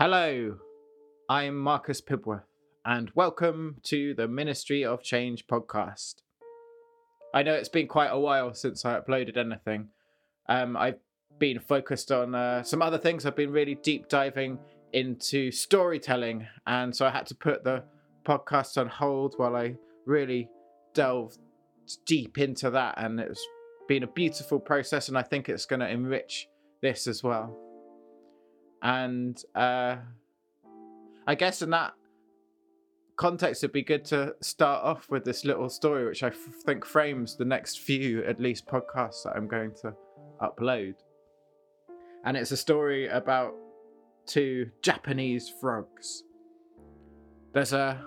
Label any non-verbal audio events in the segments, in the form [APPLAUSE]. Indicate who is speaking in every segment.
Speaker 1: Hello, I'm Marcus Pibworth, and welcome to the Ministry of Change podcast. I know it's been quite a while since I uploaded anything. Um, I've been focused on uh, some other things. I've been really deep diving into storytelling, and so I had to put the podcast on hold while I really delved deep into that. And it's been a beautiful process, and I think it's going to enrich this as well. And uh, I guess in that context, it'd be good to start off with this little story, which I f- think frames the next few, at least, podcasts that I'm going to upload. And it's a story about two Japanese frogs. There's a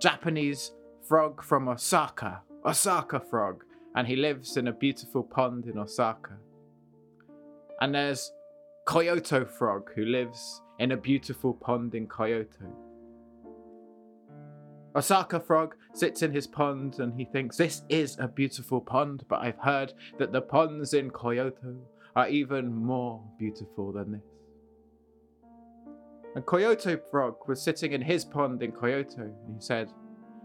Speaker 1: Japanese frog from Osaka, Osaka frog, and he lives in a beautiful pond in Osaka. And there's Kyoto frog who lives in a beautiful pond in Kyoto. Osaka frog sits in his pond and he thinks this is a beautiful pond, but I've heard that the ponds in Kyoto are even more beautiful than this. And Kyoto frog was sitting in his pond in Kyoto and he said,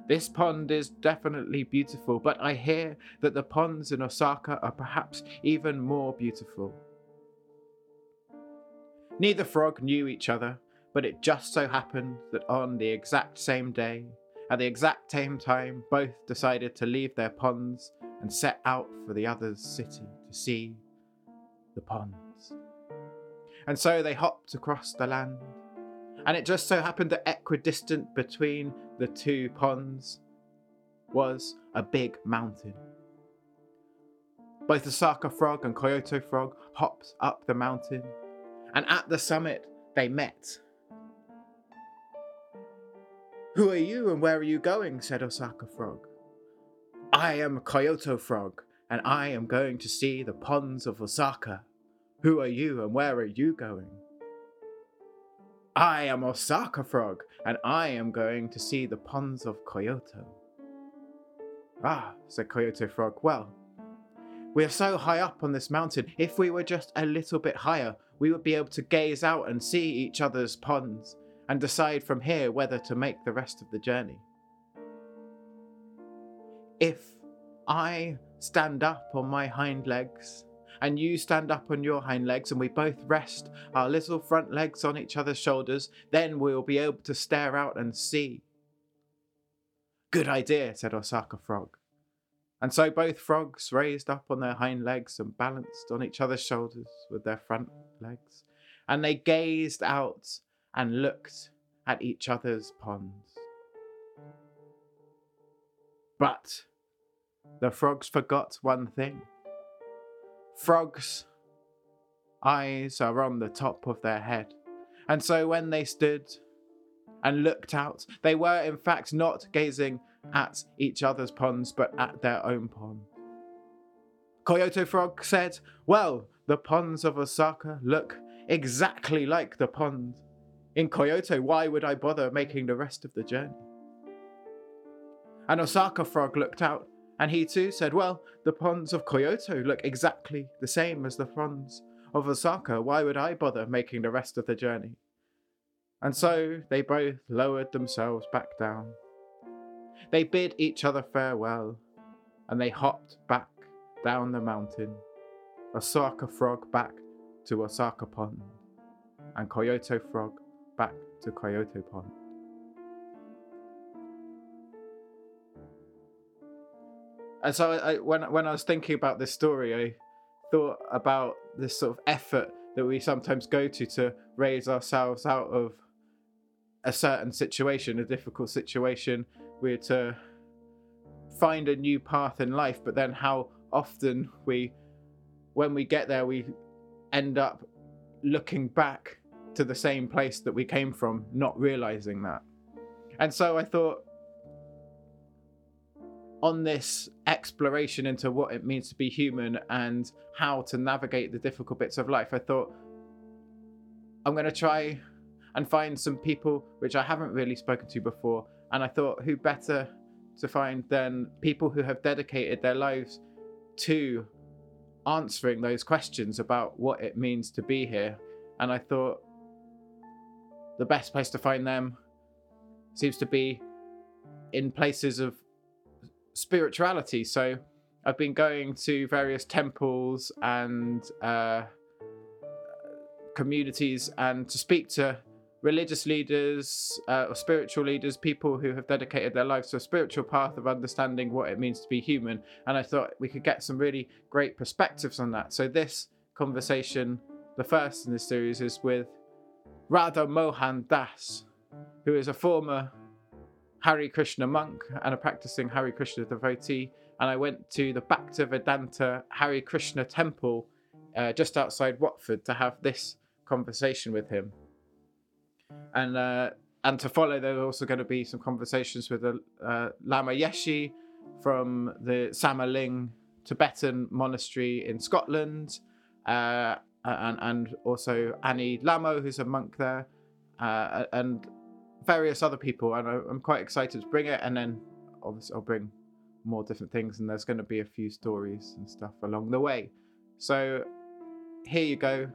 Speaker 1: This pond is definitely beautiful, but I hear that the ponds in Osaka are perhaps even more beautiful. Neither frog knew each other, but it just so happened that on the exact same day, at the exact same time, both decided to leave their ponds and set out for the other's city to see the ponds. And so they hopped across the land, and it just so happened that equidistant between the two ponds was a big mountain. Both the Osaka frog and Kyoto frog hopped up the mountain and at the summit they met. Who are you and where are you going? said Osaka Frog. I am Kyoto Frog, and I am going to see the ponds of Osaka. Who are you and where are you going? I am Osaka Frog, and I am going to see the ponds of Kyoto. Ah, said Kyoto Frog, well, we are so high up on this mountain. If we were just a little bit higher, we would be able to gaze out and see each other's ponds and decide from here whether to make the rest of the journey. If I stand up on my hind legs and you stand up on your hind legs and we both rest our little front legs on each other's shoulders, then we'll be able to stare out and see. Good idea, said Osaka Frog. And so both frogs raised up on their hind legs and balanced on each other's shoulders with their front legs, and they gazed out and looked at each other's ponds. But the frogs forgot one thing. Frogs' eyes are on the top of their head, and so when they stood and looked out, they were in fact not gazing at each other's ponds, but at their own pond. Kyoto Frog said, Well, the ponds of Osaka look exactly like the pond in Kyoto. Why would I bother making the rest of the journey? And Osaka Frog looked out, and he too said, Well, the ponds of Kyoto look exactly the same as the ponds of Osaka. Why would I bother making the rest of the journey? And so they both lowered themselves back down they bid each other farewell, and they hopped back down the mountain, Osaka Frog back to Osaka Pond, and Kyoto Frog back to Kyoto Pond. And so, I, when when I was thinking about this story, I thought about this sort of effort that we sometimes go to to raise ourselves out of a certain situation, a difficult situation, we're to find a new path in life, but then how often we, when we get there, we end up looking back to the same place that we came from, not realizing that. And so I thought, on this exploration into what it means to be human and how to navigate the difficult bits of life, I thought, I'm going to try and find some people which I haven't really spoken to before and I thought, who better to find than people who have dedicated their lives to answering those questions about what it means to be here. And I thought, the best place to find them seems to be in places of spirituality. So I've been going to various temples and uh, communities and to speak to religious leaders uh, or spiritual leaders, people who have dedicated their lives to a spiritual path of understanding what it means to be human. And I thought we could get some really great perspectives on that. So this conversation, the first in this series, is with Radha Mohan Das, who is a former Hare Krishna monk and a practicing Hare Krishna devotee. And I went to the Bhaktivedanta Hare Krishna temple uh, just outside Watford to have this conversation with him. And uh, and to follow, there are also going to be some conversations with the uh, Lama Yeshe from the Samye Ling Tibetan monastery in Scotland, uh, and and also Ani Lhamo, who's a monk there, uh, and various other people. And I'm quite excited to bring it. And then obviously I'll bring more different things, and there's going to be a few stories and stuff along the way. So here you go.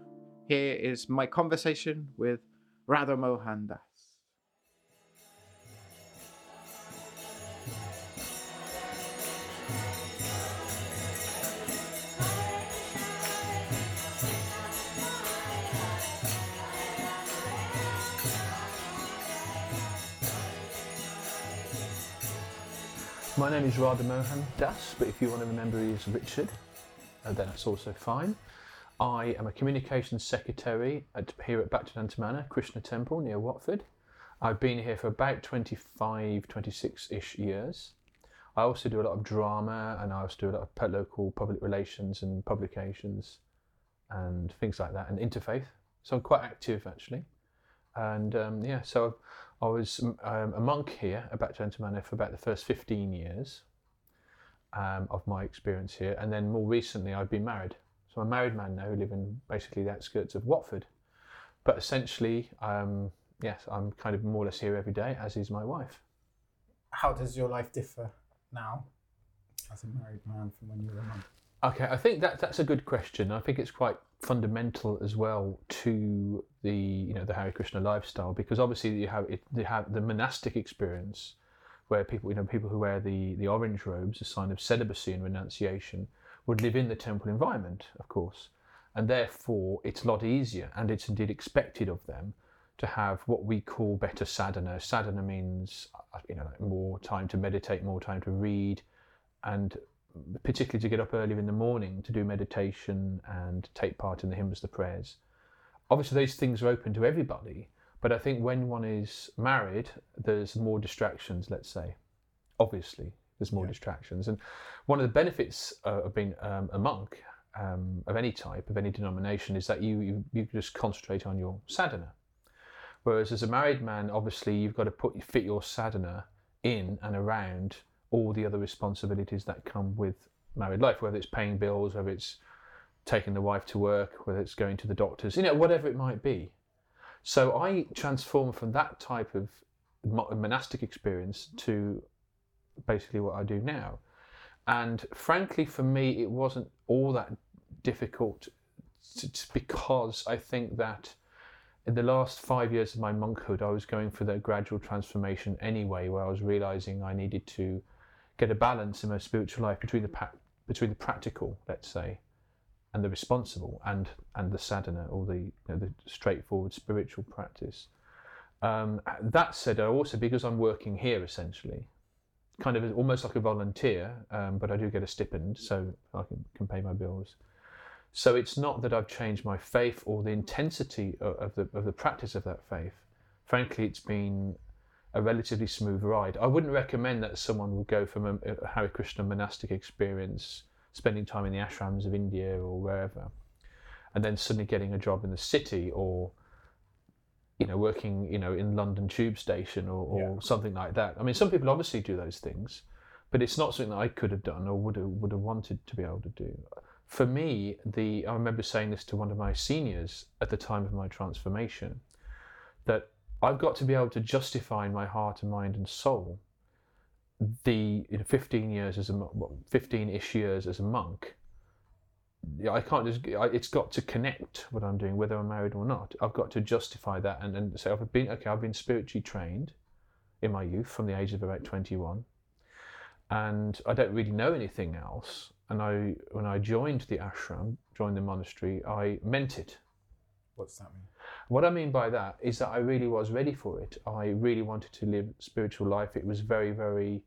Speaker 1: Here is my conversation with Radha Mohan Das.
Speaker 2: My name is Radha Mohan Das, but if you want to remember me as Richard, uh, then that's also fine. I am a communications secretary at, here at Bhaktivedanta Krishna Temple near Watford. I've been here for about 25, 26-ish years. I also do a lot of drama and I also do a lot of local public relations and publications and things like that and interfaith. So I'm quite active actually. And um, yeah, so I was um, a monk here at Bhaktivedanta for about the first 15 years um, of my experience here. And then more recently I've been married. So I'm a married man now who live in basically the outskirts of Watford. But essentially, um, yes, I'm kind of more or less here every day, as is my wife.
Speaker 1: How does your life differ now as a married man from when you were a monk?
Speaker 2: Okay, I think that that's a good question. I think it's quite fundamental as well to the you know the Hare Krishna lifestyle because obviously you have it, you have the monastic experience where people you know people who wear the the orange robes, a sign of celibacy and renunciation, would live in the temple environment, of course, and therefore it's a lot easier and it's indeed expected of them to have what we call better sadhana. Sadhana means uh, you know more time to meditate, more time to read, and particularly to get up earlier in the morning to do meditation and take part in the hymns, the prayers. Obviously, those things are open to everybody, but I think when one is married, there's more distractions, let's say. Obviously, there's more yeah. distractions. And one of the benefits uh, of being um, a monk um, of any type, of any denomination, is that you, you, you just concentrate on your sadhana. Whereas as a married man, obviously, you've got to put fit your sadhana in and around all the other responsibilities that come with married life, whether it's paying bills, whether it's taking the wife to work, whether it's going to the doctors, you know, whatever it might be. So I transformed from that type of monastic experience to basically what I do now. And frankly, for me, it wasn't all that difficult because I think that in the last five years of my monkhood, I was going for the gradual transformation anyway, where I was realizing I needed to get a balance in my spiritual life between the between the practical, let's say, and the responsible, and and the sadhana or the you know, the straightforward spiritual practice. Um, that said, I also because I'm working here essentially, kind of almost like a volunteer, um, but I do get a stipend, so I can, can pay my bills. So it's not that I've changed my faith or the intensity of, of the of the practice of that faith. Frankly, it's been a relatively smooth ride. I wouldn't recommend that someone would go from a, a Hare Krishna monastic experience, spending time in the ashrams of India or wherever, and then suddenly getting a job in the city or you know working you know in London Tube Station or, or yeah. something like that. I mean, some people obviously do those things, but it's not something that I could have done or would have would have wanted to be able to do. For me, the I remember saying this to one of my seniors at the time of my transformation, that I've got to be able to justify in my heart and mind and soul the you know, 15 years as a 15-ish years as a monk yeah, I can't just. I, it's got to connect what I'm doing, whether I'm married or not. I've got to justify that and, and say I've been okay. I've been spiritually trained in my youth from the age of about 21, and I don't really know anything else. And I, when I joined the ashram, joined the monastery, I meant it.
Speaker 1: What's that mean?
Speaker 2: What I mean by that is that I really was ready for it. I really wanted to live spiritual life. It was very, very,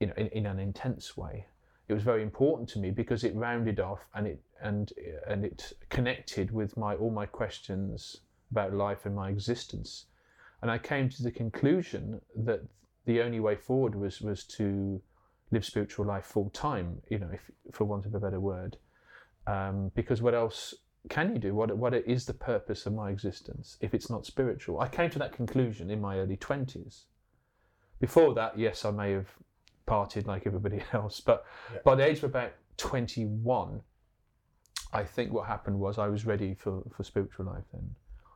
Speaker 2: you know, in, in an intense way. It was very important to me because it rounded off and it and and it connected with my all my questions about life and my existence. And I came to the conclusion that the only way forward was was to live spiritual life full time. You know, if for want of a better word, um, because what else can you do? What what is the purpose of my existence if it's not spiritual? I came to that conclusion in my early twenties. Before that, yes, I may have partied like everybody [LAUGHS] else, but
Speaker 1: Yeah.
Speaker 2: by the age of about twenty one, I think what happened was I was ready for, for spiritual life then.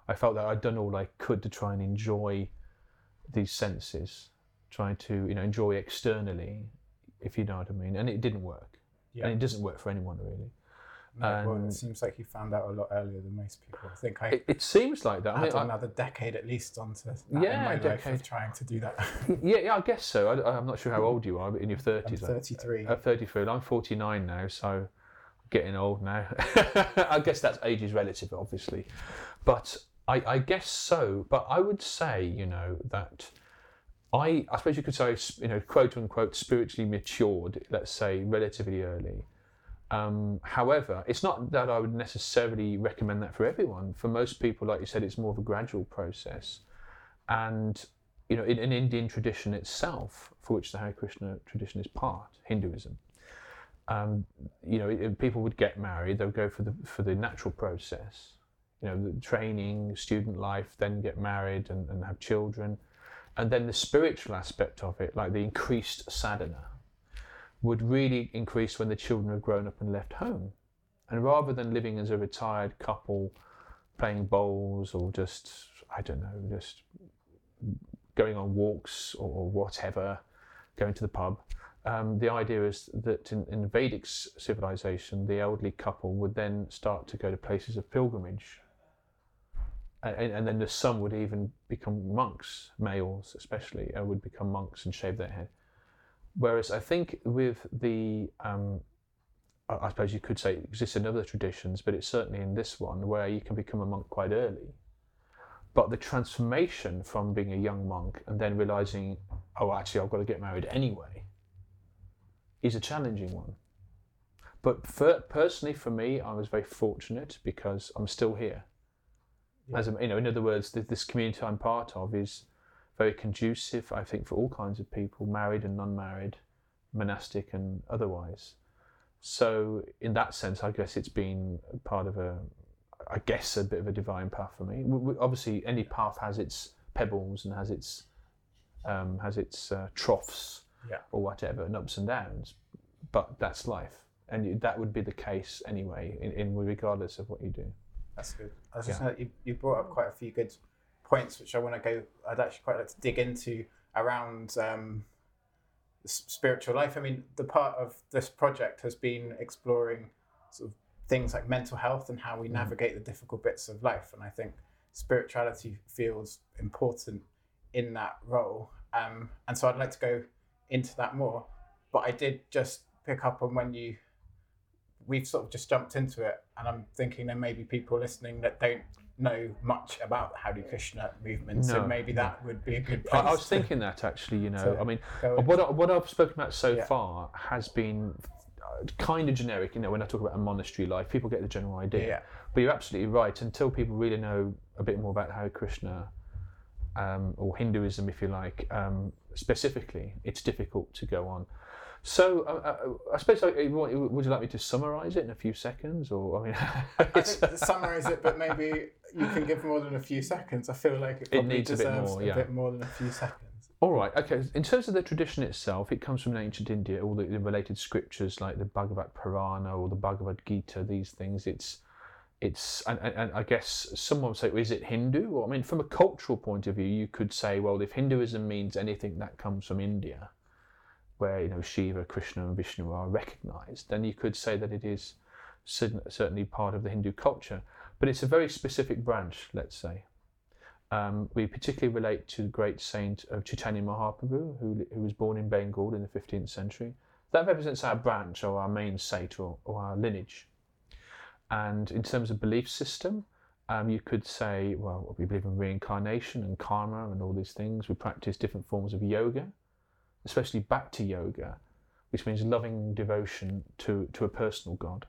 Speaker 2: I felt that I'd done all I could to try and enjoy these senses, trying to, you know, enjoy externally, if you know what I mean. And it didn't work.
Speaker 1: Yeah.
Speaker 2: And it doesn't work for anyone really.
Speaker 1: No, well, it seems like you found out a lot earlier than most people. I think I
Speaker 2: It, it seems like that. I
Speaker 1: had
Speaker 2: mean, I-
Speaker 1: another decade at least onto that
Speaker 2: Yeah,
Speaker 1: in my life of trying to do that. [LAUGHS]
Speaker 2: yeah, yeah, I guess so. I, I'm not sure how old you are, but in your
Speaker 1: I'm
Speaker 2: 30s. I-
Speaker 1: 33.
Speaker 2: At 33, I'm 49 now, so I'm getting old now. [LAUGHS] I guess that's age is relative, obviously, but I, I guess so. But I would say, you know, that I, I suppose you could say, you know, quote unquote, spiritually matured. Let's say relatively early. Um, however, it's not that I would necessarily recommend that for everyone. For most people, like you said, it's more of a gradual process, and you know, in an Indian tradition itself, for which the Hare Krishna tradition is part, Hinduism, um, you know, people would get married. they'll go for the for the natural process, you know, the training, student life, then get married and, and have children, and then the spiritual aspect of it, like the increased sadhana, would really increase when the children have grown up and left home, and rather than living as a retired couple, playing bowls or just I don't know, just going on walks or, whatever, going to the pub. Um, the idea is that in, in Vedic civilization, the elderly couple would then start to go to places of pilgrimage. And, and then the some would even become monks, males especially, uh, would become monks and shave their head. Whereas I think with the, um, I suppose you could say it exists in other traditions, but it's certainly in this one where you can become a monk quite early. But the transformation from being a young monk and then realizing, oh, actually, I've got to get married anyway, is a challenging one. But for, personally, for me, I was very fortunate because I'm still here.
Speaker 1: Yeah.
Speaker 2: As a, you know, in other words, this community I'm part of is very conducive, I think, for all kinds of people, married and non-married, monastic and otherwise. So, in that sense, I guess it's been part of a, I guess, a bit of a divine path for me. W- w- Obviously, any path has its pebbles and has its um, has its uh, troughs
Speaker 1: Yeah.
Speaker 2: or whatever, and ups and downs. But that's life, and you, that would be the case anyway, in, in regardless of what you do.
Speaker 1: That's good. I was just gonna, you, you brought up quite a few good points, which I want to go. I'd actually quite like to dig into around um, spiritual life. I mean, the part of this project has been exploring sort of things like mental health and how we navigate the difficult bits of life, and I think spirituality feels important in that role. Um, and so I'd like to go into that more. But I did just pick up on when you we've sort of just jumped into it, and I'm thinking there may be people listening that don't know much about the Hare Krishna movement, so maybe that would be a good
Speaker 2: I,
Speaker 1: place.
Speaker 2: I was
Speaker 1: to
Speaker 2: thinking that actually, you know, I mean, what, I, what I've spoken about so
Speaker 1: Yeah.
Speaker 2: far has been kind of generic. You know, when I talk about a monastery life, people get the general idea.
Speaker 1: Yeah.
Speaker 2: But you're absolutely right. Until people really know a bit more about Hare Krishna um, or Hinduism, if you like, um, specifically, it's difficult to go on. So uh, uh, I suppose uh, would you like me to summarise it in a few seconds, or I mean, [LAUGHS]
Speaker 1: I think summarise it, but maybe you can give [SIGHS] more than a few seconds. I feel like it probably
Speaker 2: needs a bit
Speaker 1: deserves
Speaker 2: more,
Speaker 1: a bit more than a few seconds.
Speaker 2: All right. Okay. In terms of the tradition itself, it comes from ancient India. All the, the related scriptures, like the Bhagavad Purana or the Bhagavad Gita, these things. It's, it's, and, and, and I guess someone would say, well, is it Hindu? Or I mean, from a cultural point of view, you could say, well, if Hinduism means anything that comes from India, where you know Shiva, Krishna, and Vishnu are recognized, then you could say that it is certainly part of the Hindu culture, but it's a very specific branch, let's say. Um, we particularly relate to the great saint of Chaitanya Mahaprabhu, who, who was born in Bengal in the 15th century. That represents our branch or our main saint or, or our lineage. And in terms of belief system, um, you could say, well, we believe in reincarnation and karma and all these things. We practice different forms of yoga, especially bhakti yoga, which means loving devotion to, to a personal God.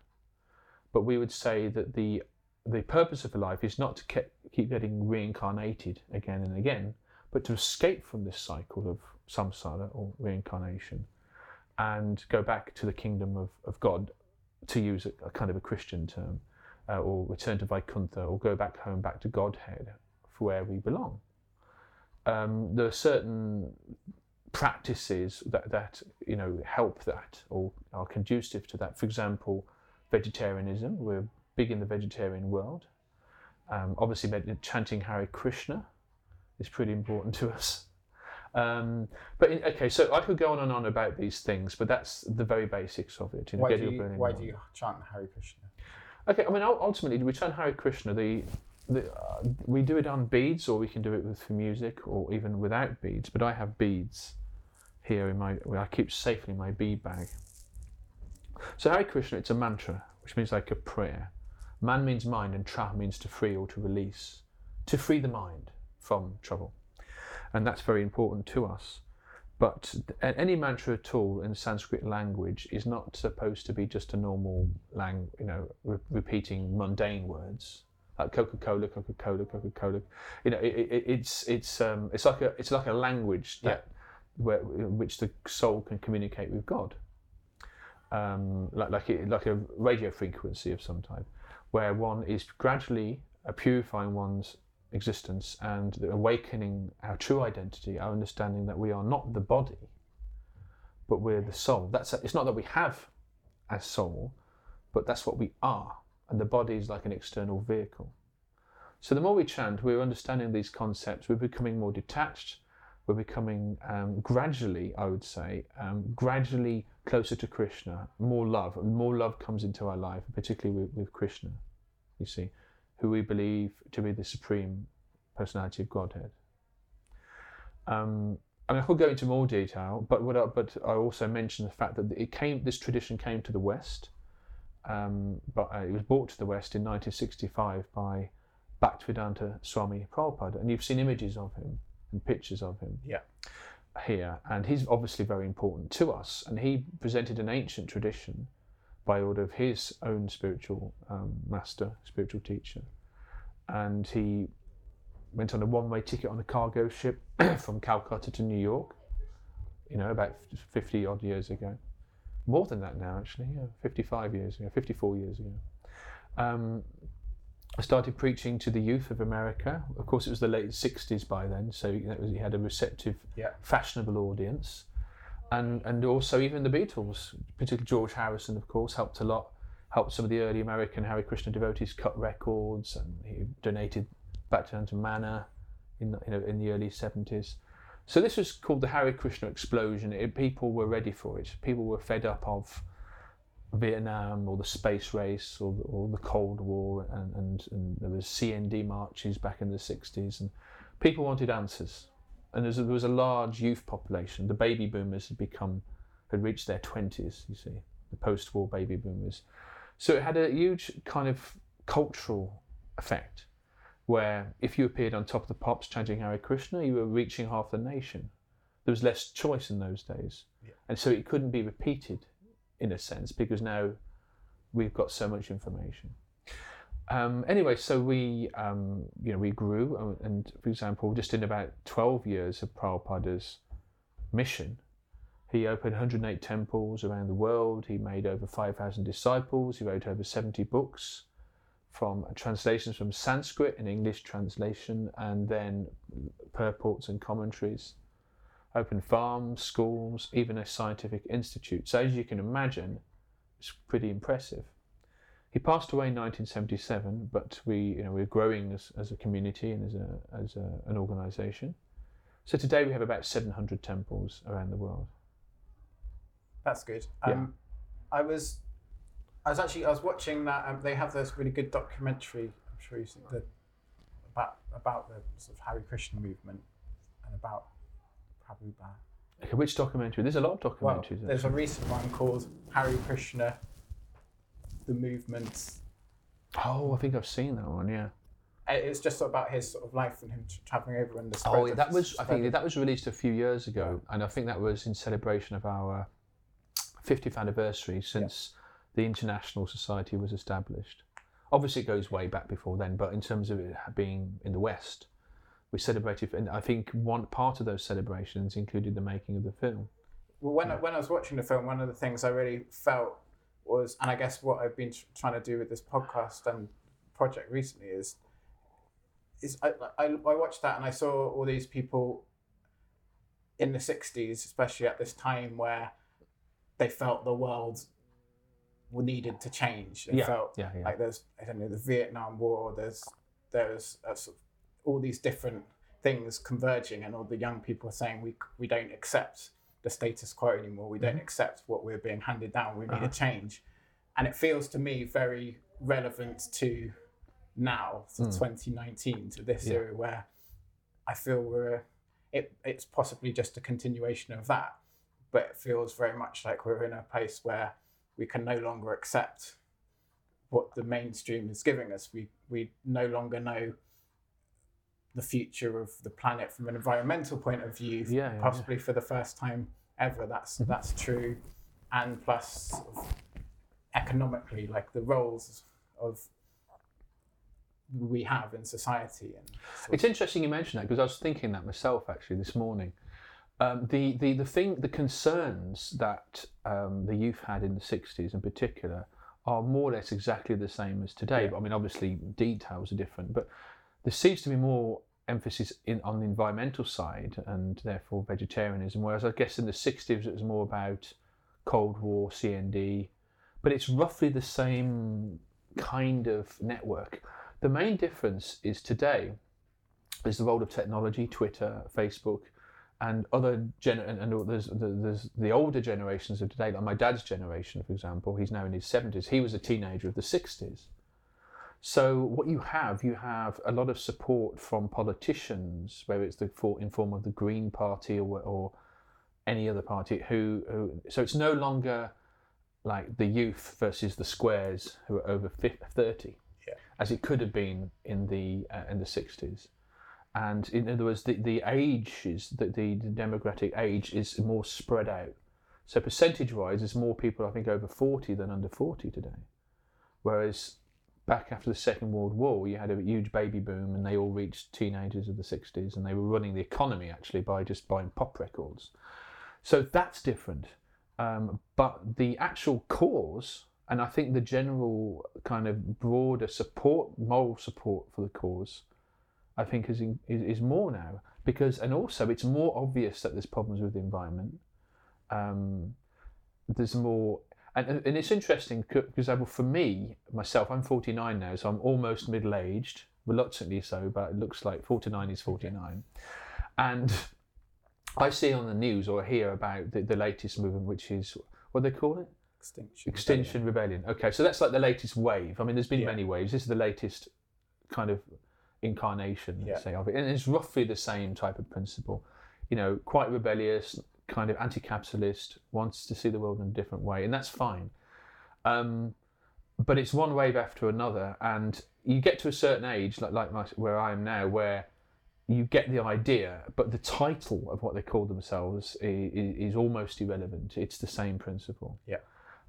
Speaker 2: But we would say that the the purpose of life is not to ke- keep getting reincarnated again and again, but to escape from this cycle of samsara or reincarnation and go back to the kingdom of, of God, to use a, a kind of a Christian term, uh, or return to Vaikuntha, or go back home, back to Godhead, for where we belong. Um, there are certain practices that, that you know help that or are conducive to that. For example, vegetarianism. We're big in the vegetarian world. Um, obviously, chanting Hare Krishna is pretty important to us. Um, but in, okay, so I could go on and on about these things, but that's the very basics of it.
Speaker 1: You know, why do you, why do you chant Hare Krishna?
Speaker 2: Okay, I mean, ultimately, we chant Hare Krishna. The, the uh, we do it on beads, or we can do it with for music, or even without beads. But I have beads here in my. I keep safely in my bead bag. So Hare Krishna, it's a mantra, which means like a prayer. Man means mind, and tra means to free or to release, to free the mind from trouble. And that's very important to us. But any mantra at all in Sanskrit language is not supposed to be just a normal, lang- you know, re- repeating mundane words like Coca-Cola, Coca-Cola, Coca-Cola. You know, it, it, it's it's um, it's like a it's like a language that yeah. where in which the soul can communicate with God, um, like like it, like a radio frequency of some type where one is gradually purifying one's existence and awakening our true identity, our understanding that we are not the body, but we're the soul. That's it's not that we have a soul, but that's what we are, and the body is like an external vehicle. So the more we chant, we're understanding these concepts. We're becoming more detached. We're becoming um, gradually, I would say, um, gradually closer to Krishna. More love, and more love comes into our life, particularly with, with Krishna you see, who we believe to be the supreme personality of Godhead. Um, I mean, I could go into more detail, but what I, but I also mentioned the fact that it came. This tradition came to the West, um, but uh, it was brought to the West in 1965 by Bhaktivedanta Swami Prabhupada, and you've seen images of him and pictures of him.
Speaker 1: Yeah.
Speaker 2: Here, and he's obviously very important to us, and he presented an ancient tradition by order of his own spiritual um, master, spiritual teacher. And he went on a one way ticket on a cargo ship [CLEARS THROAT] from Calcutta to New York, you know, about 50 odd years ago. More than that now, actually, yeah, 55 years ago, 54 years ago. Um, I started preaching to the youth of America. Of course, it was the late 60s by then, so he had a receptive,
Speaker 1: yeah.
Speaker 2: fashionable audience and and also even the Beatles, particularly George Harrison, of course, helped a lot. Helped some of the early American Hare Krishna devotees cut records, and he donated Bhaktivedanta Manor in you know, in the early seventies. So this was called the Hare Krishna explosion. It, people were ready for it. People were fed up of Vietnam or the space race or, or the Cold War, and, and, and there was CND marches back in the 60s, and people wanted answers and there was a large youth population. The baby boomers had become, had reached their 20s, you see, the post war baby boomers. So it had a huge kind of cultural effect where if you appeared on top of the pops chanting Hare Krishna, you were reaching half the nation. There was less choice in those days. Yeah. And so it couldn't be repeated in a sense because now we've got so much information. Um, anyway, so we, um, you know, we grew, uh, and for example, just in about 12 years of Prabhupada's mission, he opened 108 temples around the world. He made over 5,000 disciples. He wrote over 70 books from translations from Sanskrit and English translation, and then purports and commentaries. Opened farms, schools, even a scientific institute. So, as you can imagine, it's pretty impressive. He passed away in 1977, but we, you know, we're growing as, as a community and as, a, as a, an organization. So today we have about 700 temples around the world.
Speaker 1: That's good. Um, yeah. I was I was actually I was watching that. Um, they have this really good documentary. I'm sure you've seen the about about the sort of Hare Krishna movement and about Prabhupada.
Speaker 2: Okay, which documentary? There's a lot of
Speaker 1: Well,
Speaker 2: documentaries.
Speaker 1: there's a recent one called Hare Krishna, the movements.
Speaker 2: oh, I think I've seen that one. Yeah.
Speaker 1: It's just about his sort of life and him traveling over and the
Speaker 2: Oh, yeah, that was. I think that was released a few years ago, and I think that was in celebration of our 50th anniversary since the International Society was established. Obviously, it goes way back before then, but in terms of it being in the West, we celebrated, and I think one part of those celebrations included the making of the film.
Speaker 1: Well, when I, when I was watching the film, one of the things I really felt was, and I guess what I've been tr- trying to do with this podcast and project recently is, is I, I, I watched that and I saw all these people in the '60s, especially at this time where they felt the world needed to change. They
Speaker 2: Yeah,
Speaker 1: felt
Speaker 2: yeah, yeah.
Speaker 1: like there's I don't know the Vietnam War. There's there's a all these different things converging, and all the young people are saying we we don't accept the status quo anymore. We don't accept what we're being handed down. We need
Speaker 2: Uh-huh.
Speaker 1: a change, and it feels to me very relevant to now, to
Speaker 2: Mm.
Speaker 1: 2019, to this
Speaker 2: Yeah.
Speaker 1: era where I feel we're it, it's possibly just a continuation of that, but it feels very much like we're in a place where we can no longer accept what the mainstream is giving us. We we no longer know the future of the planet from an environmental point of view.
Speaker 2: Yeah, yeah, yeah.
Speaker 1: possibly for the first time ever. That's
Speaker 2: Mhm.
Speaker 1: that's true, and plus sort of economically, like the roles of we have in society
Speaker 2: It's interesting you mention that because I was thinking that myself actually this morning. Um, the, the, the thing, the concerns that um, the youth had in the 60s in particular are more or less exactly the same as today.
Speaker 1: Yeah.
Speaker 2: But I mean, obviously, details are different. But there seems to be more emphasis in, on the environmental side and therefore vegetarianism, whereas I guess in the 60s it was more about Cold War, CND. But it's roughly the same kind of network. The main difference is today is the role of technology, Twitter, Facebook, and other gen and, and there's, there's the older generations of today, like my dad's generation, for example. He's now in his seventies. He was a teenager of the sixties. So what you have, you have a lot of support from politicians, whether it's the for, in form of the Green Party or, or any other party. Who, who so it's no longer like the youth versus the squares who are over 50, 30 as it could have been in the uh, in the sixties. And in other words, the, the age is the, the demographic age is more spread out. So percentage wise, there's more people I think over forty than under forty today. Whereas back after the Second World War, you had a huge baby boom, and they all reached teenagers of the '60s, and they were running the economy actually by just buying pop records. So that's different. Um, but the actual cause, and I think the general kind of broader support, moral support for the cause, I think is, in, is is more now because, and also it's more obvious that there's problems with the environment. Um, there's more, and uh, and it's interesting because for me myself, I'm 49 now, so I'm almost middle aged, reluctantly so, but it looks like 49 is 49, and I see on the news or hear about the, the latest movement, which is what they call it.
Speaker 1: extinction.
Speaker 2: Extinction Rebellion. Okay, so that's like the latest wave. I mean, there's been
Speaker 1: Yeah.
Speaker 2: many waves. This is the latest kind of incarnation,
Speaker 1: Yeah.
Speaker 2: say, of it, and it's roughly the same type of principle. You know, quite rebellious, kind of anti-capitalist, wants to see the world in a different way, and that's fine. Um, but it's one wave after another, and you get to a certain age, like like my, where I am now, where you get the idea, but the title of what they call themselves is, is almost irrelevant. It's the same principle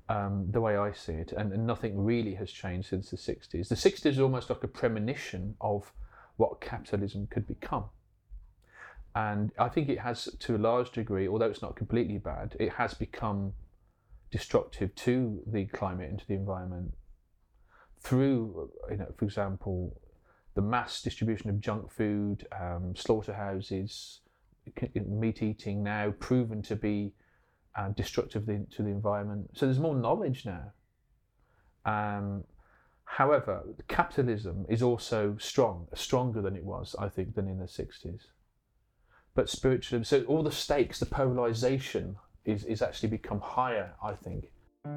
Speaker 2: um, the way I see it, and, and nothing really has changed since the 60s. The 60s is almost like a premonition of what capitalism could become. And I think it has, to a large degree, although it's not completely bad, it has become destructive to the climate and to the environment through, you know, for example, the mass distribution of junk food, um, slaughterhouses, meat eating now proven to be uh, destructive to the environment. So there's more knowledge now. Um, however, capitalism is also strong, stronger than it was, I think, than in the 60s but spiritually, So all the stakes, the polarization is, is actually become higher, I think.
Speaker 1: I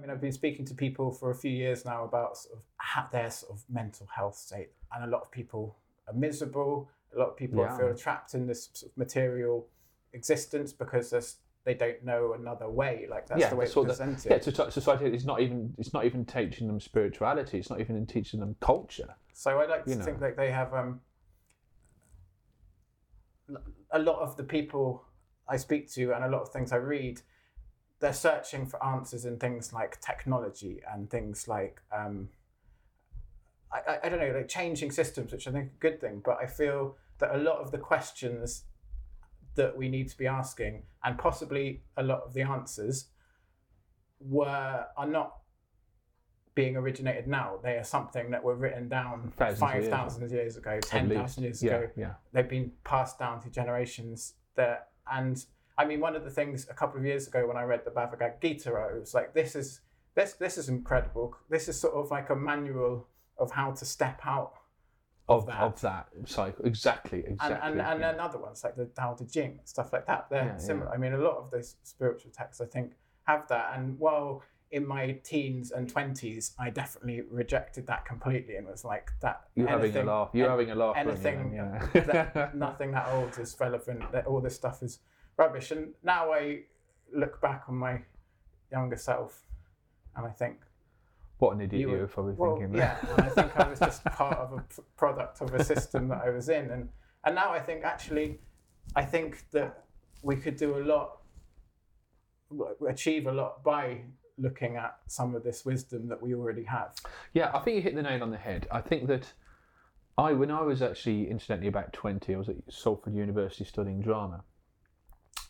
Speaker 1: mean, I've been speaking to people for a few years now about sort of their sort of mental health state, and a lot of people are miserable. A lot of people
Speaker 2: yeah.
Speaker 1: feel trapped in this sort of material existence because there's they don't know another way. Like that's
Speaker 2: Yeah,
Speaker 1: the way it's
Speaker 2: what the-
Speaker 1: presented.
Speaker 2: Yeah, soci- society is not even it's not even teaching them spirituality. It's not even teaching them culture.
Speaker 1: So I like to
Speaker 2: know.
Speaker 1: think that they have um, a lot of the people I speak to and a lot of things I read, they're searching for answers in things like technology and things like um, I, I, I don't know, like changing systems, which I think is a good thing. But I feel that a lot of the questions that we need to be asking, and possibly a lot of the answers, were are not being originated now. They are something that were written down
Speaker 2: Thousands of
Speaker 1: five
Speaker 2: years
Speaker 1: thousand years ago, ten years
Speaker 2: yeah,
Speaker 1: ago.
Speaker 2: Yeah.
Speaker 1: They've been passed down through generations. That and I mean, one of the things a couple of years ago when I read the Bhagavad Gita, it was like, this is this this is incredible. This is sort of like a manual of how to step out
Speaker 2: Of,
Speaker 1: that.
Speaker 2: of that cycle. Exactly.
Speaker 1: and
Speaker 2: Exactly.
Speaker 1: and, and
Speaker 2: yeah.
Speaker 1: then other ones like the Tao Te Ching, stuff like that. They're
Speaker 2: Yeah, yeah.
Speaker 1: similar. I mean, a lot of those spiritual texts, I think, have that. And while in my teens and twenties, I definitely rejected that completely and was like, that
Speaker 2: You're having a laugh. You're having a laugh.
Speaker 1: anything
Speaker 2: then? Yeah. [LAUGHS]
Speaker 1: that, [LAUGHS] nothing that old is relevant. That all this stuff is rubbish. And now I look back on my younger self, and I think,
Speaker 2: what an idiot
Speaker 1: You
Speaker 2: you,
Speaker 1: were-
Speaker 2: were probably
Speaker 1: well,
Speaker 2: thinking.
Speaker 1: yeah, and I think I was just part of a p- product of a system that I was in, and and now I think actually, I think that we could do a lot, achieve a lot by looking at some of this wisdom that we already have.
Speaker 2: Yeah, I think you hit the nail on the head. I think that I, when I was actually incidentally about 20, I was at Salford University studying drama.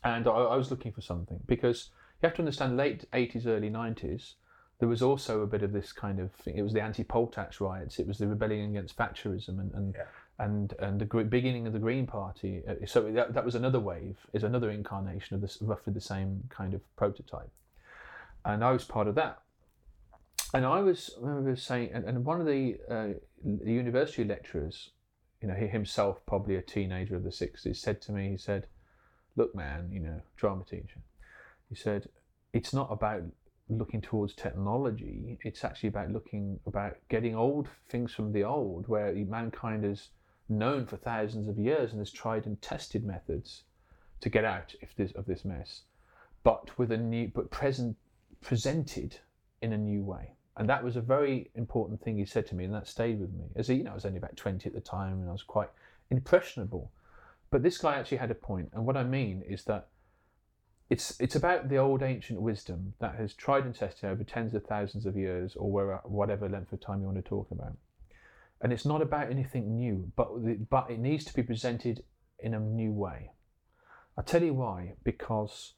Speaker 2: And I, I was looking for something because you have to understand late 80s, early 90s, there was also a bit of this kind of thing. It was the anti poll tax riots, it was the rebellion against Thatcherism and, and,
Speaker 1: Yeah.
Speaker 2: and, and the beginning of the Green Party. Uh, So that, that was another wave, is another incarnation of this, roughly the same kind of prototype. And I was part of that and I was, I remember saying, and, and one of the, uh, the university lecturers, you know, he himself probably a teenager of the 60s, said to me, he said, Look, man, you know, drama teacher, he said, it's not about looking towards technology, it's actually about looking about getting old things from the old, where mankind has known for thousands of years and has tried and tested methods to get out if this, of this mess, but with a new, but present, presented in a new way. And that was a very important thing he said to me, and that stayed with me. As you know, I was only about 20 at the time, and I was quite impressionable. But this guy actually had a point, and what I mean is that it's it's about the old ancient wisdom that has tried and tested over tens of thousands of years, or whatever length of time you want to talk about. And it's not about anything new, but the, but it needs to be presented in a new way. I'll tell you why, because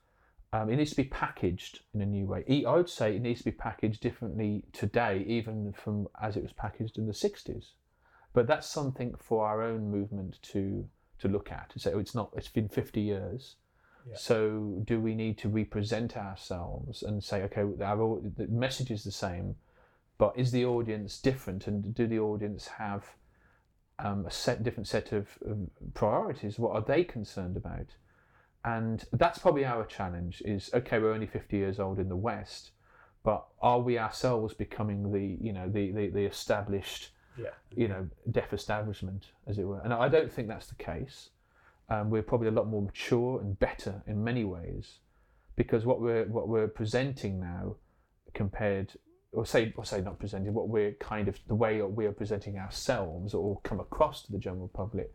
Speaker 2: um, it needs to be packaged in a new way. i would say it needs to be packaged differently today, even from as it was packaged in the 60s. But that's something for our own movement to to look at. So it's not. It's been 50 years.
Speaker 1: Yeah.
Speaker 2: So do we need to represent ourselves and say, okay, our, the message is the same, but is the audience different, and do the audience have um, a set different set of um, priorities? What are they concerned about? and that's probably our challenge is okay we're only 50 years old in the west but are we ourselves becoming the you know the the, the established
Speaker 1: Yeah.
Speaker 2: you know deaf establishment as it were and i don't think that's the case um, we're probably a lot more mature and better in many ways because what we're what we're presenting now compared or say or say not presenting what we're kind of the way we are presenting ourselves or come across to the general public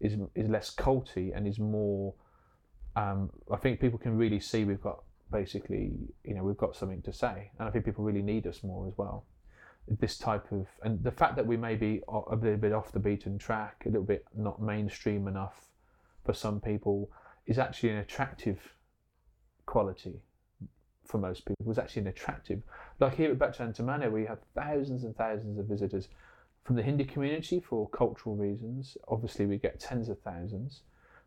Speaker 2: is is less culty and is more um, I think people can really see we've got basically, you know, we've got something to say, and I think people really need us more as well. This type of, and the fact that we may be a little bit off the beaten track, a little bit not mainstream enough for some people, is actually an attractive quality for most people. Was actually an attractive, like here at Bhaktivedanta Manor, we have thousands and thousands of visitors from the Hindi community for cultural reasons. Obviously, we get tens of thousands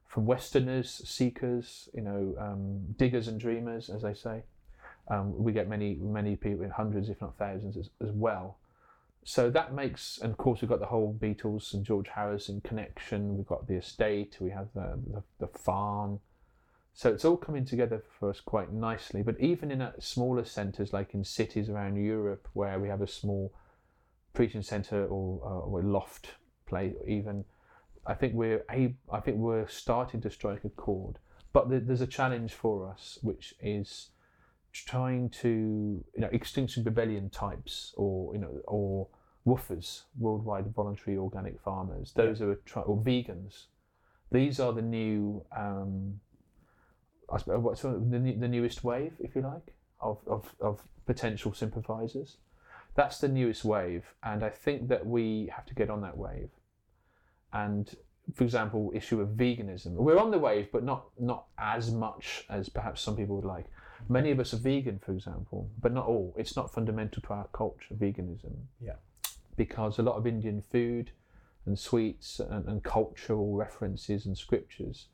Speaker 2: from Westerners, seekers, you know, um, diggers and dreamers, as they say. Um, we get many, many people, hundreds, if not thousands, as, as well. So that makes, and of course, we've got the whole Beatles and George Harrison connection. We've got the estate. We have the the, the farm. So it's all coming together for us quite nicely. But even in uh, smaller centres, like in cities around Europe, where we have a small preaching centre or, uh, or loft place, even, I think we're a, I think we're starting to strike a chord. But th- there's a challenge for us, which is trying to, you know, Extinction Rebellion types, or you know, or WWOOFers, worldwide voluntary organic farmers. Those are try- or vegans. These are the new, um, I suppose, what's the, the newest wave, if you like, of, of, of potential sympathisers. That's the newest wave, and I think that we have to get on that wave. And for example, issue of veganism. We're on the wave, but not not as much as perhaps some people would like. Many of us are vegan, for example, but not all. It's not fundamental to our culture, veganism.
Speaker 3: Yeah.
Speaker 2: Because a lot of Indian food and sweets and, and cultural references and scriptures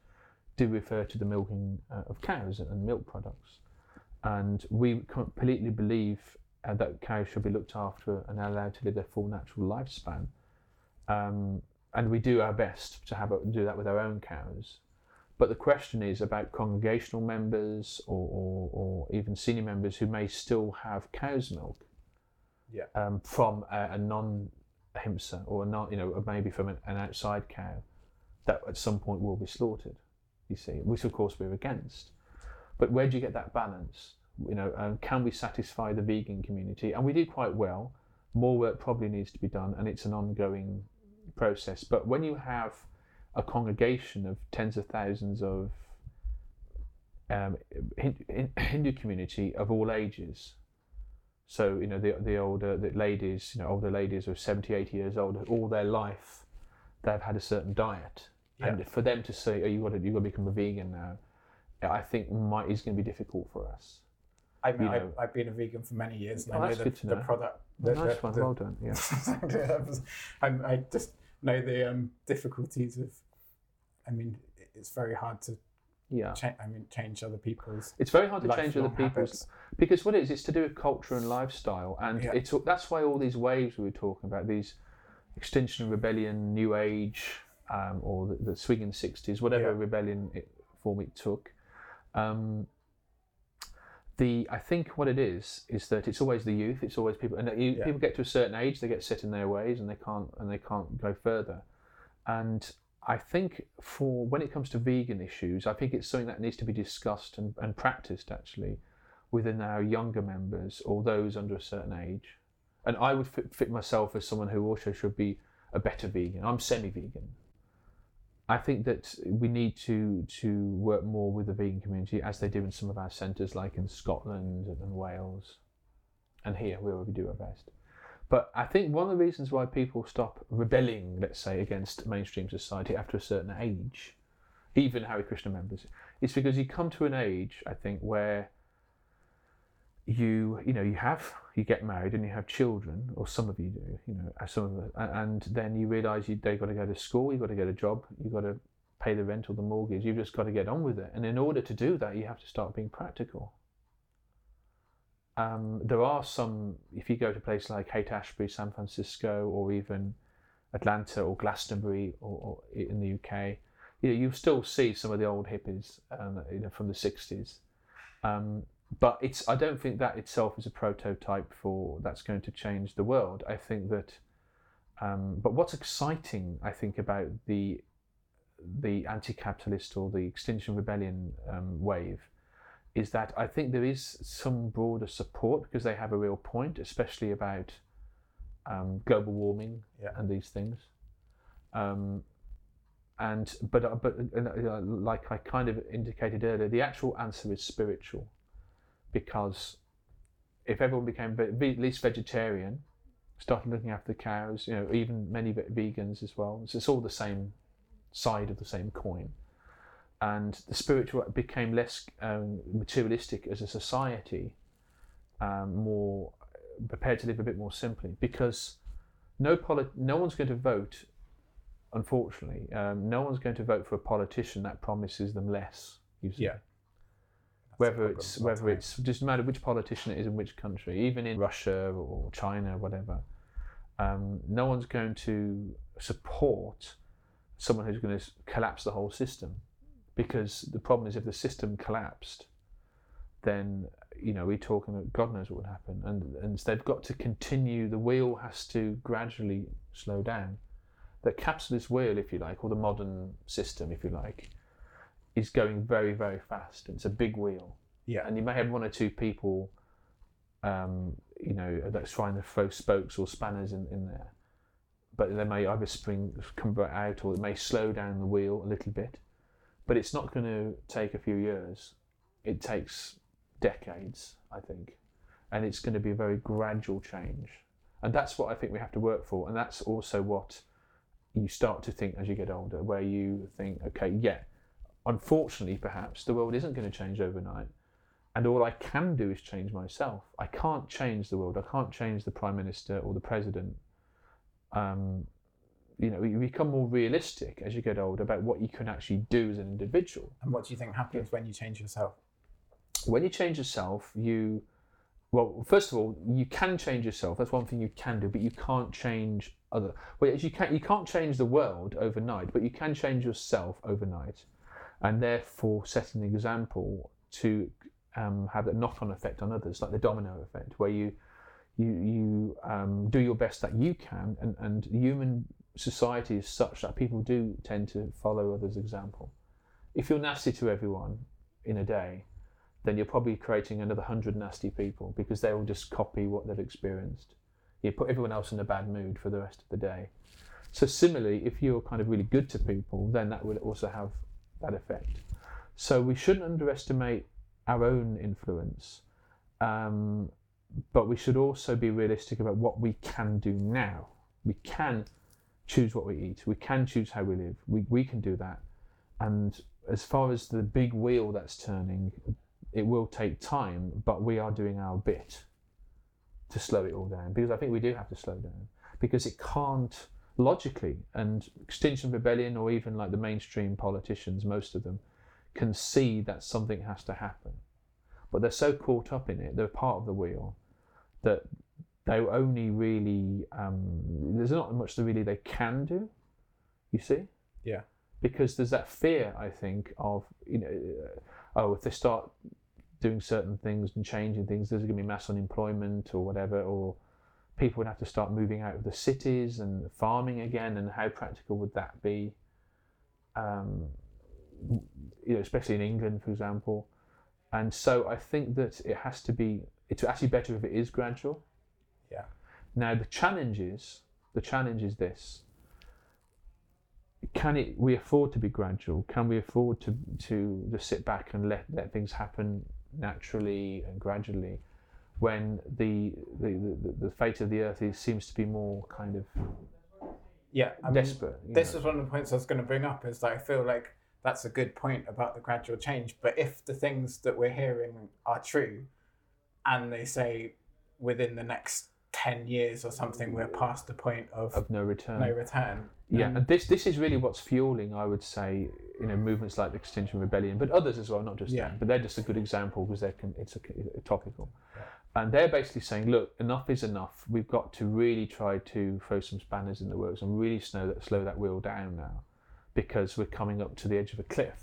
Speaker 2: do refer to the milking uh, of cows and milk products. And we completely believe uh, that cows should be looked after and allowed to live their full natural lifespan. Um, and we do our best to have a, do that with our own cows. But the question is about congregational members or, or, or even senior members who may still have cow's milk
Speaker 3: Yeah.
Speaker 2: um, from a, a non himsa or a non, you know, maybe from an, an outside cow that at some point will be slaughtered. You see, which of course we're against. But where do you get that balance? You know, um, can we satisfy the vegan community? And we do quite well. More work probably needs to be done, and it's an ongoing process. But when you have a congregation of tens of thousands of um, Hindu community of all ages, so you know the the older the ladies, you know older ladies are 70, 80 years old, all their life they've had a certain diet, and for them to say, "Oh, you got to you got to become a vegan now," I think might is going to be difficult for us.
Speaker 3: I mean,
Speaker 2: you
Speaker 3: I,
Speaker 2: know.
Speaker 3: I've been a vegan for many years, and
Speaker 2: Oh,
Speaker 3: I know
Speaker 2: that's
Speaker 3: the,
Speaker 2: good to
Speaker 3: the
Speaker 2: know.
Speaker 3: product. The,
Speaker 2: nice
Speaker 3: the-
Speaker 2: one,
Speaker 3: the-
Speaker 2: well done. Yeah. [LAUGHS]
Speaker 3: I, I just know the um, difficulties of. I mean, it's very hard to.
Speaker 2: Yeah.
Speaker 3: Cha- I mean, change other people's.
Speaker 2: It's very hard to change other people's
Speaker 3: habits.
Speaker 2: because what it is, it's to do with culture and lifestyle, and
Speaker 3: Yeah.
Speaker 2: it's that's why all these waves we were talking about, these extinction rebellion, new age, um, or the, the swinging sixties, whatever
Speaker 3: Yeah.
Speaker 2: rebellion it, form it took. Um, the I think what it is is that it's always the youth, it's always people, and you,
Speaker 3: Yeah.
Speaker 2: people get to a certain age, they get set in their ways, and they can't and they can't go further. And I think for when it comes to vegan issues, I think it's something that needs to be discussed and, and practiced actually within our younger members or those under a certain age. And I would fit, fit myself as someone who also should be a better vegan. I'm semi-vegan. I think that we need to to work more with the vegan community as they do in some of our centres, like in Scotland and, Wales, and here where we do our best. But I think one of the reasons why people stop rebelling, let's say, against mainstream society after a certain age, even Hare Krishna members, is because you come to an age, I think, where you you know you have you get married and you have children, or some of you do, you know, some of it, and then you realise you they've got to go to school, you've got to get a job, you've got to pay the rent or the mortgage. You've just got to get on with it, and in order to do that, you have to start being practical. Um, there are some, if you go to places like Haight Ashbury, San Francisco, or even Atlanta or Glastonbury, or, or in the UK, you know, you still see some of the old hippies, um, you know, from the '60s. Um, but it's, I don't think that itself is a prototype for that's going to change the world. I think that, um, but what's exciting, I think, about the the anti-capitalist or the Extinction Rebellion um, wave is that I think there is some broader support because they have a real point, especially about um, global warming
Speaker 3: Yeah.
Speaker 2: and these things. Um, and but uh, but uh, like I kind of indicated earlier, the actual answer is spiritual, because if everyone became ve- at least vegetarian, started looking after the cows, you know, even many ve- vegans as well. So it's all the same side of the same coin and the spiritual became less um, materialistic as a society, um, more prepared to live a bit more simply. Because no polit- no one's going to vote. Unfortunately, um, no one's going to vote for a politician that promises them less. Usually.
Speaker 3: Yeah.
Speaker 2: Whether it's
Speaker 3: a lot of
Speaker 2: whether it's doesn't matter which politician it is in which country, even in Russia or China, whatever. Um, no one's going to support someone who's going to collapse the whole system because the problem is if the system collapsed, then you know we're talking about God knows what would happen, and and they've got to continue. The wheel has to gradually slow down. The capitalist wheel, if you like, or the modern system, if you like, is going very very fast. It's a big wheel,
Speaker 3: Yeah.
Speaker 2: and you may have one or two people, um, you know, that's trying to throw spokes or spanners in, in there, but they may either spring come back out or it may slow down the wheel a little bit. But it's not going to take a few years. It takes decades, I think, and it's going to be a very gradual change. And that's what I think we have to work for. And that's also what you start to think as you get older, where you think, okay, yeah, unfortunately, perhaps the world isn't going to change overnight. And all I can do is change myself. I can't change the world. I can't change the prime minister or the president. Um, you know, you become more realistic as you get older about what you can actually do as an individual.
Speaker 3: And what do you think happens when you change yourself?
Speaker 2: When you change yourself, you, well, first of all, you can change yourself. That's one thing you can do, but you can't change other. Well, you can't you can't change the world overnight, but you can change yourself overnight, and therefore set an example to um, have a knock-on effect on others, like the domino effect, where you you you um, do your best that you can, and and human society is such that people do tend to follow others' example. If you're nasty to everyone in a day, then you're probably creating another hundred nasty people because they will just copy what they've experienced. You put everyone else in a bad mood for the rest of the day. So similarly, if you're kind of really good to people, then that will also have that effect. So we shouldn't underestimate our own influence, um, but we should also be realistic about what we can do now. We can choose what we eat. We can choose how we live. We, we can do that. And as far as the big wheel that's turning, it will take time, but we are doing our bit to slow it all down because I think we do have to slow down because it can't logically and Extinction Rebellion or even like the mainstream politicians, most of them, can see that something has to happen. But they're so caught up in it, they're part of the wheel, that they only really, um, there's not much that really they can do, you see?
Speaker 3: Yeah.
Speaker 2: Because there's that fear, I think, of, you know, uh, oh, if they start doing certain things and changing things, there's going to be mass unemployment or whatever, or people would have to start moving out of the cities and farming again, and how practical would that be? Um, you know, especially in England, for example. And so I think that it has to be. It's actually better if it is gradual.
Speaker 3: Yeah.
Speaker 2: Now the challenge is the challenge is this. Can it? We afford to be gradual. Can we afford to to just sit back and let let things happen naturally and gradually? When the the, the, the fate of the earth is, seems to be more kind of
Speaker 3: Yeah. I
Speaker 2: desperate. you
Speaker 3: this
Speaker 2: know.
Speaker 3: is one of the points I was going to bring up. Is that I feel like that's a good point about the gradual change. But if the things that we're hearing are true, and they say within the next ten years or something we're past the point of
Speaker 2: of no return.
Speaker 3: no return.
Speaker 2: Yeah,
Speaker 3: um,
Speaker 2: and this this is really what's fueling, I would say, you know, movements like the Extinction Rebellion, but others as well, not just
Speaker 3: Yeah.
Speaker 2: them. But they're just a good example because they're it's a, a topical, and they're basically saying, look, enough is enough. We've got to really try to throw some spanners in the works and really slow that slow that wheel down now, because we're coming up to the edge of a cliff,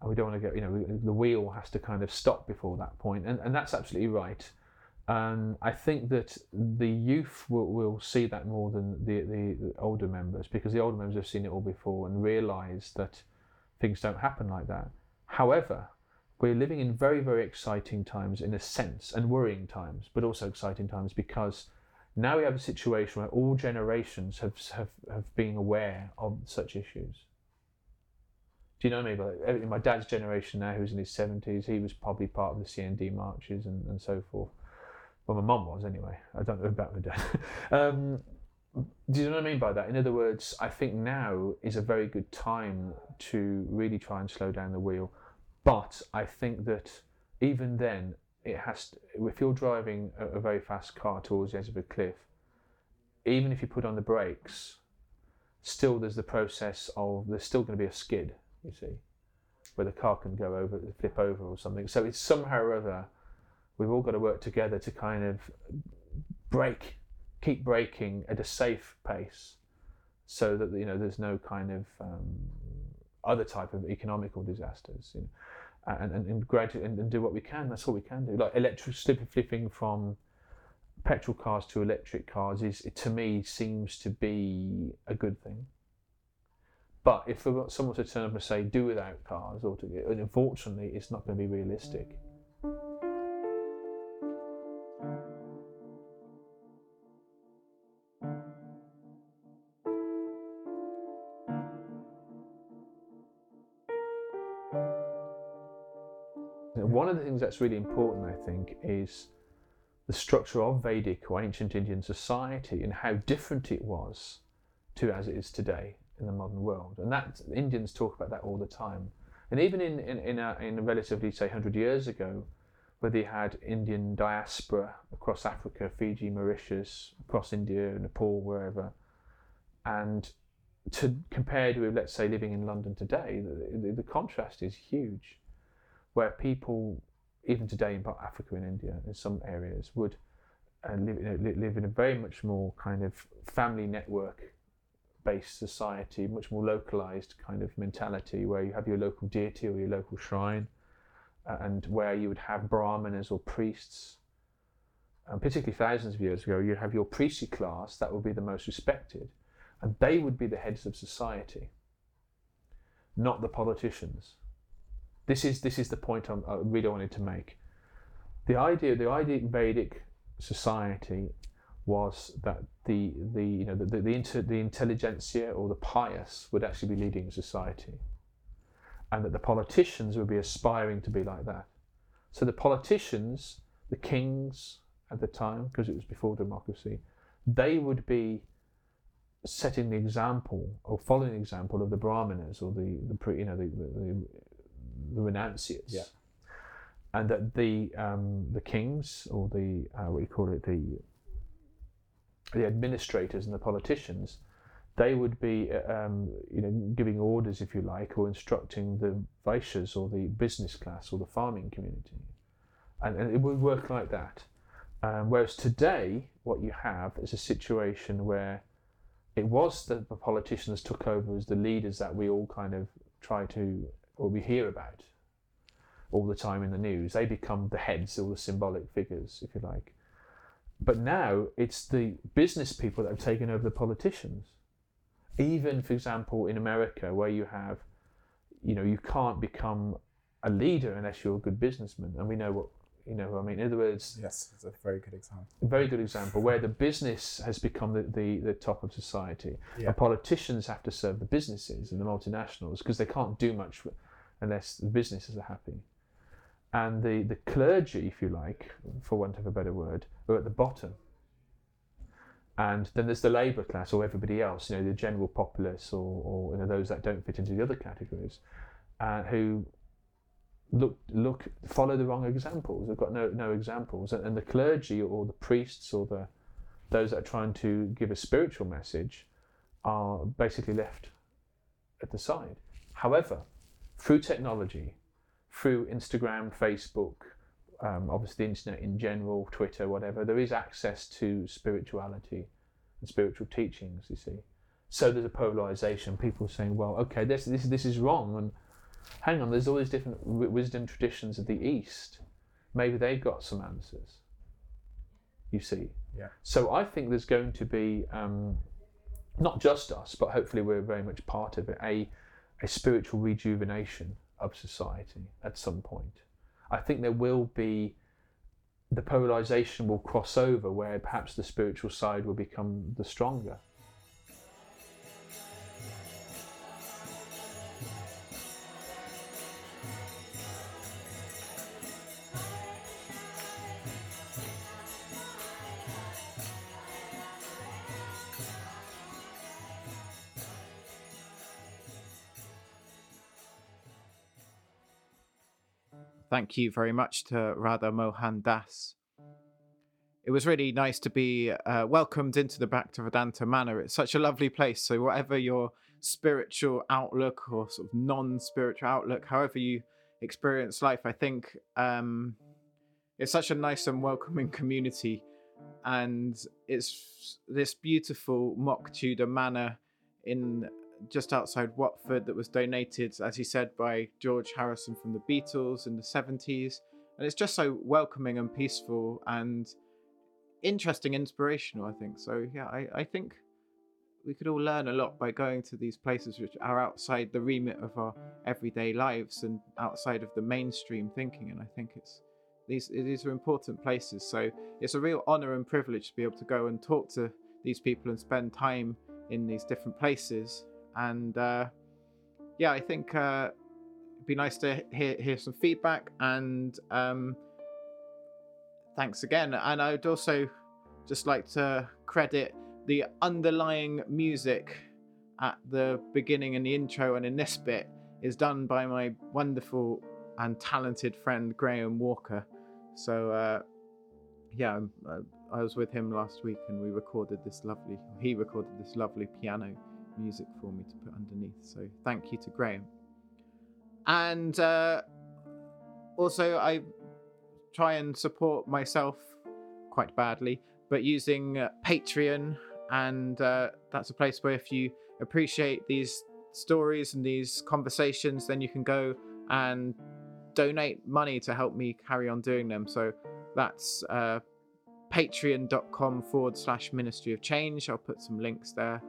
Speaker 2: and we don't want to get, you know, we, the wheel has to kind of stop before that point. point, and and that's absolutely right. And I think that the youth will, will see that more than the, the, older members because the older members have seen it all before and realise that things don't happen like that. However, we're living in very, very exciting times in a sense and worrying times, but also exciting times because now we have a situation where all generations have, have, have been aware of such issues. Do you know what I mean? Like, my dad's generation now, who's in his 70s, he was probably part of the CND marches and, and so forth. Well, my mum was anyway. I don't know about my dad. [LAUGHS] um, do you know what I mean by that? In other words, I think now is a very good time to really try and slow down the wheel. But I think that even then, it has. To, if you're driving a, a very fast car towards the edge of a cliff, even if you put on the brakes, still there's the process of there's still going to be a skid. You see, where the car can go over, flip over, or something. So it's somehow or other we've all got to work together to kind of break, keep breaking at a safe pace, so that you know there's no kind of um, other type of economical disasters. You know, and, and, and gradually and, and do what we can. That's all we can do. Like electric flipping from petrol cars to electric cars is to me seems to be a good thing. But if someone to turn up and say do without cars altogether, unfortunately, it's not going to be realistic. Of the things that's really important, I think, is the structure of Vedic or ancient Indian society and how different it was to as it is today in the modern world. And that Indians talk about that all the time. And even in, in, in, a, in a relatively, say, 100 years ago, where they had Indian diaspora across Africa, Fiji, Mauritius, across India, Nepal, wherever, and to compared with, let's say, living in London today, the, the, the contrast is huge, where people even today in Africa and India, in some areas, would uh, live, in a, live in a very much more kind of family network based society, much more localized kind of mentality, where you have your local deity or your local shrine, uh, and where you would have brahmanas or priests. And particularly thousands of years ago, you'd have your priestly class that would be the most respected, and they would be the heads of society, not the politicians. This is this is the point I'm, i really wanted to make. The idea, the idea Vedic society was that the the you know the the, the, inter, the intelligentsia or the pious would actually be leading society, and that the politicians would be aspiring to be like that. So the politicians, the kings at the time, because it was before democracy, they would be setting the example or following the example of the brahmanas or the the you know the, the, the renunciates.
Speaker 3: Yeah.
Speaker 2: And that the um, the kings or the uh, what you call it the the administrators and the politicians, they would be um, you know giving orders if you like or instructing the vaishyas or the business class or the farming community, and, and it would work like that. Um, whereas today, what you have is a situation where it was that the politicians took over as the leaders that we all kind of try to or we hear about all the time in the news. They become the heads or the symbolic figures, if you like. But now it's the business people that have taken over the politicians. Even, for example, in America, where you have, you know, you can't become a leader unless you're a good businessman. And we know what, you know, I mean, in other words,
Speaker 3: yes, it's a very good example.
Speaker 2: A very good example where the business has become the, the, the top of society. Yeah. And politicians have to serve the businesses and the multinationals because they can't do much unless the businesses are happy. And the, the clergy, if you like, for want of a better word, are at the bottom. And then there's the labour class or everybody else, you know, the general populace or, or you know, those that don't fit into the other categories, uh, who look look follow the wrong examples. They've got no no examples, and, and the clergy or the priests or the those that are trying to give a spiritual message are basically left at the side. However, through technology, through Instagram, Facebook, um, obviously the internet in general, Twitter, whatever, there is access to spirituality and spiritual teachings, you see. So there's a polarization. People saying, well, okay, this, this, this is wrong. And hang on, there's all these different w- wisdom traditions of the East. Maybe they've got some answers, you see.
Speaker 3: Yeah.
Speaker 2: So I think there's going to be, um, not just us, but hopefully we're very much part of it, a, a spiritual rejuvenation of society at some point. I think there will be the polarization will cross over where perhaps the spiritual side will become the stronger.
Speaker 1: Thank you very much to Radha Mohan Das. It was really nice to be uh, welcomed into the Bhaktivedanta Manor. It's such a lovely place. So, whatever your spiritual outlook or sort of non spiritual outlook, however you experience life, I think um, it's such a nice and welcoming community. And it's this beautiful mock Tudor manor in just outside Watford that was donated, as he said, by George Harrison from the Beatles in the 70s. And it's just so welcoming and peaceful and interesting, inspirational, I think. So, yeah, I, I think we could all learn a lot by going to these places which are outside the remit of our everyday lives and outside of the mainstream thinking. And I think it's these these are important places. So it's a real honor and privilege to be able to go and talk to these people and spend time in these different places. And uh, yeah, I think uh, it'd be nice to hear hear some feedback and um, thanks again. And I'd also just like to credit the underlying music at the beginning and the intro and in this bit is done by my wonderful and talented friend Graham Walker. So uh, yeah, uh, I was with him last week and we recorded this lovely. He recorded this lovely piano music for me to put underneath. So thank you to Graham. And uh, also, I try and support myself quite badly, but using uh, Patreon and uh, that's a place where if you appreciate these stories and these conversations, then you can go and donate money to help me carry on doing them. So that's uh, patreon.com forward slash ministry of change. I'll put some links there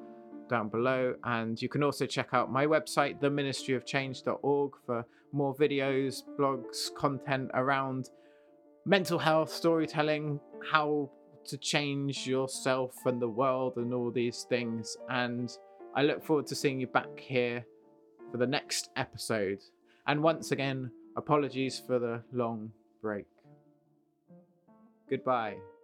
Speaker 1: down below. And you can also check out my website, theministryofchange.org, for more videos, blogs, content around mental health, storytelling, how to change yourself and the world and all these things. And I look forward to seeing you back here for the next episode. And once again, apologies for the long break. Goodbye.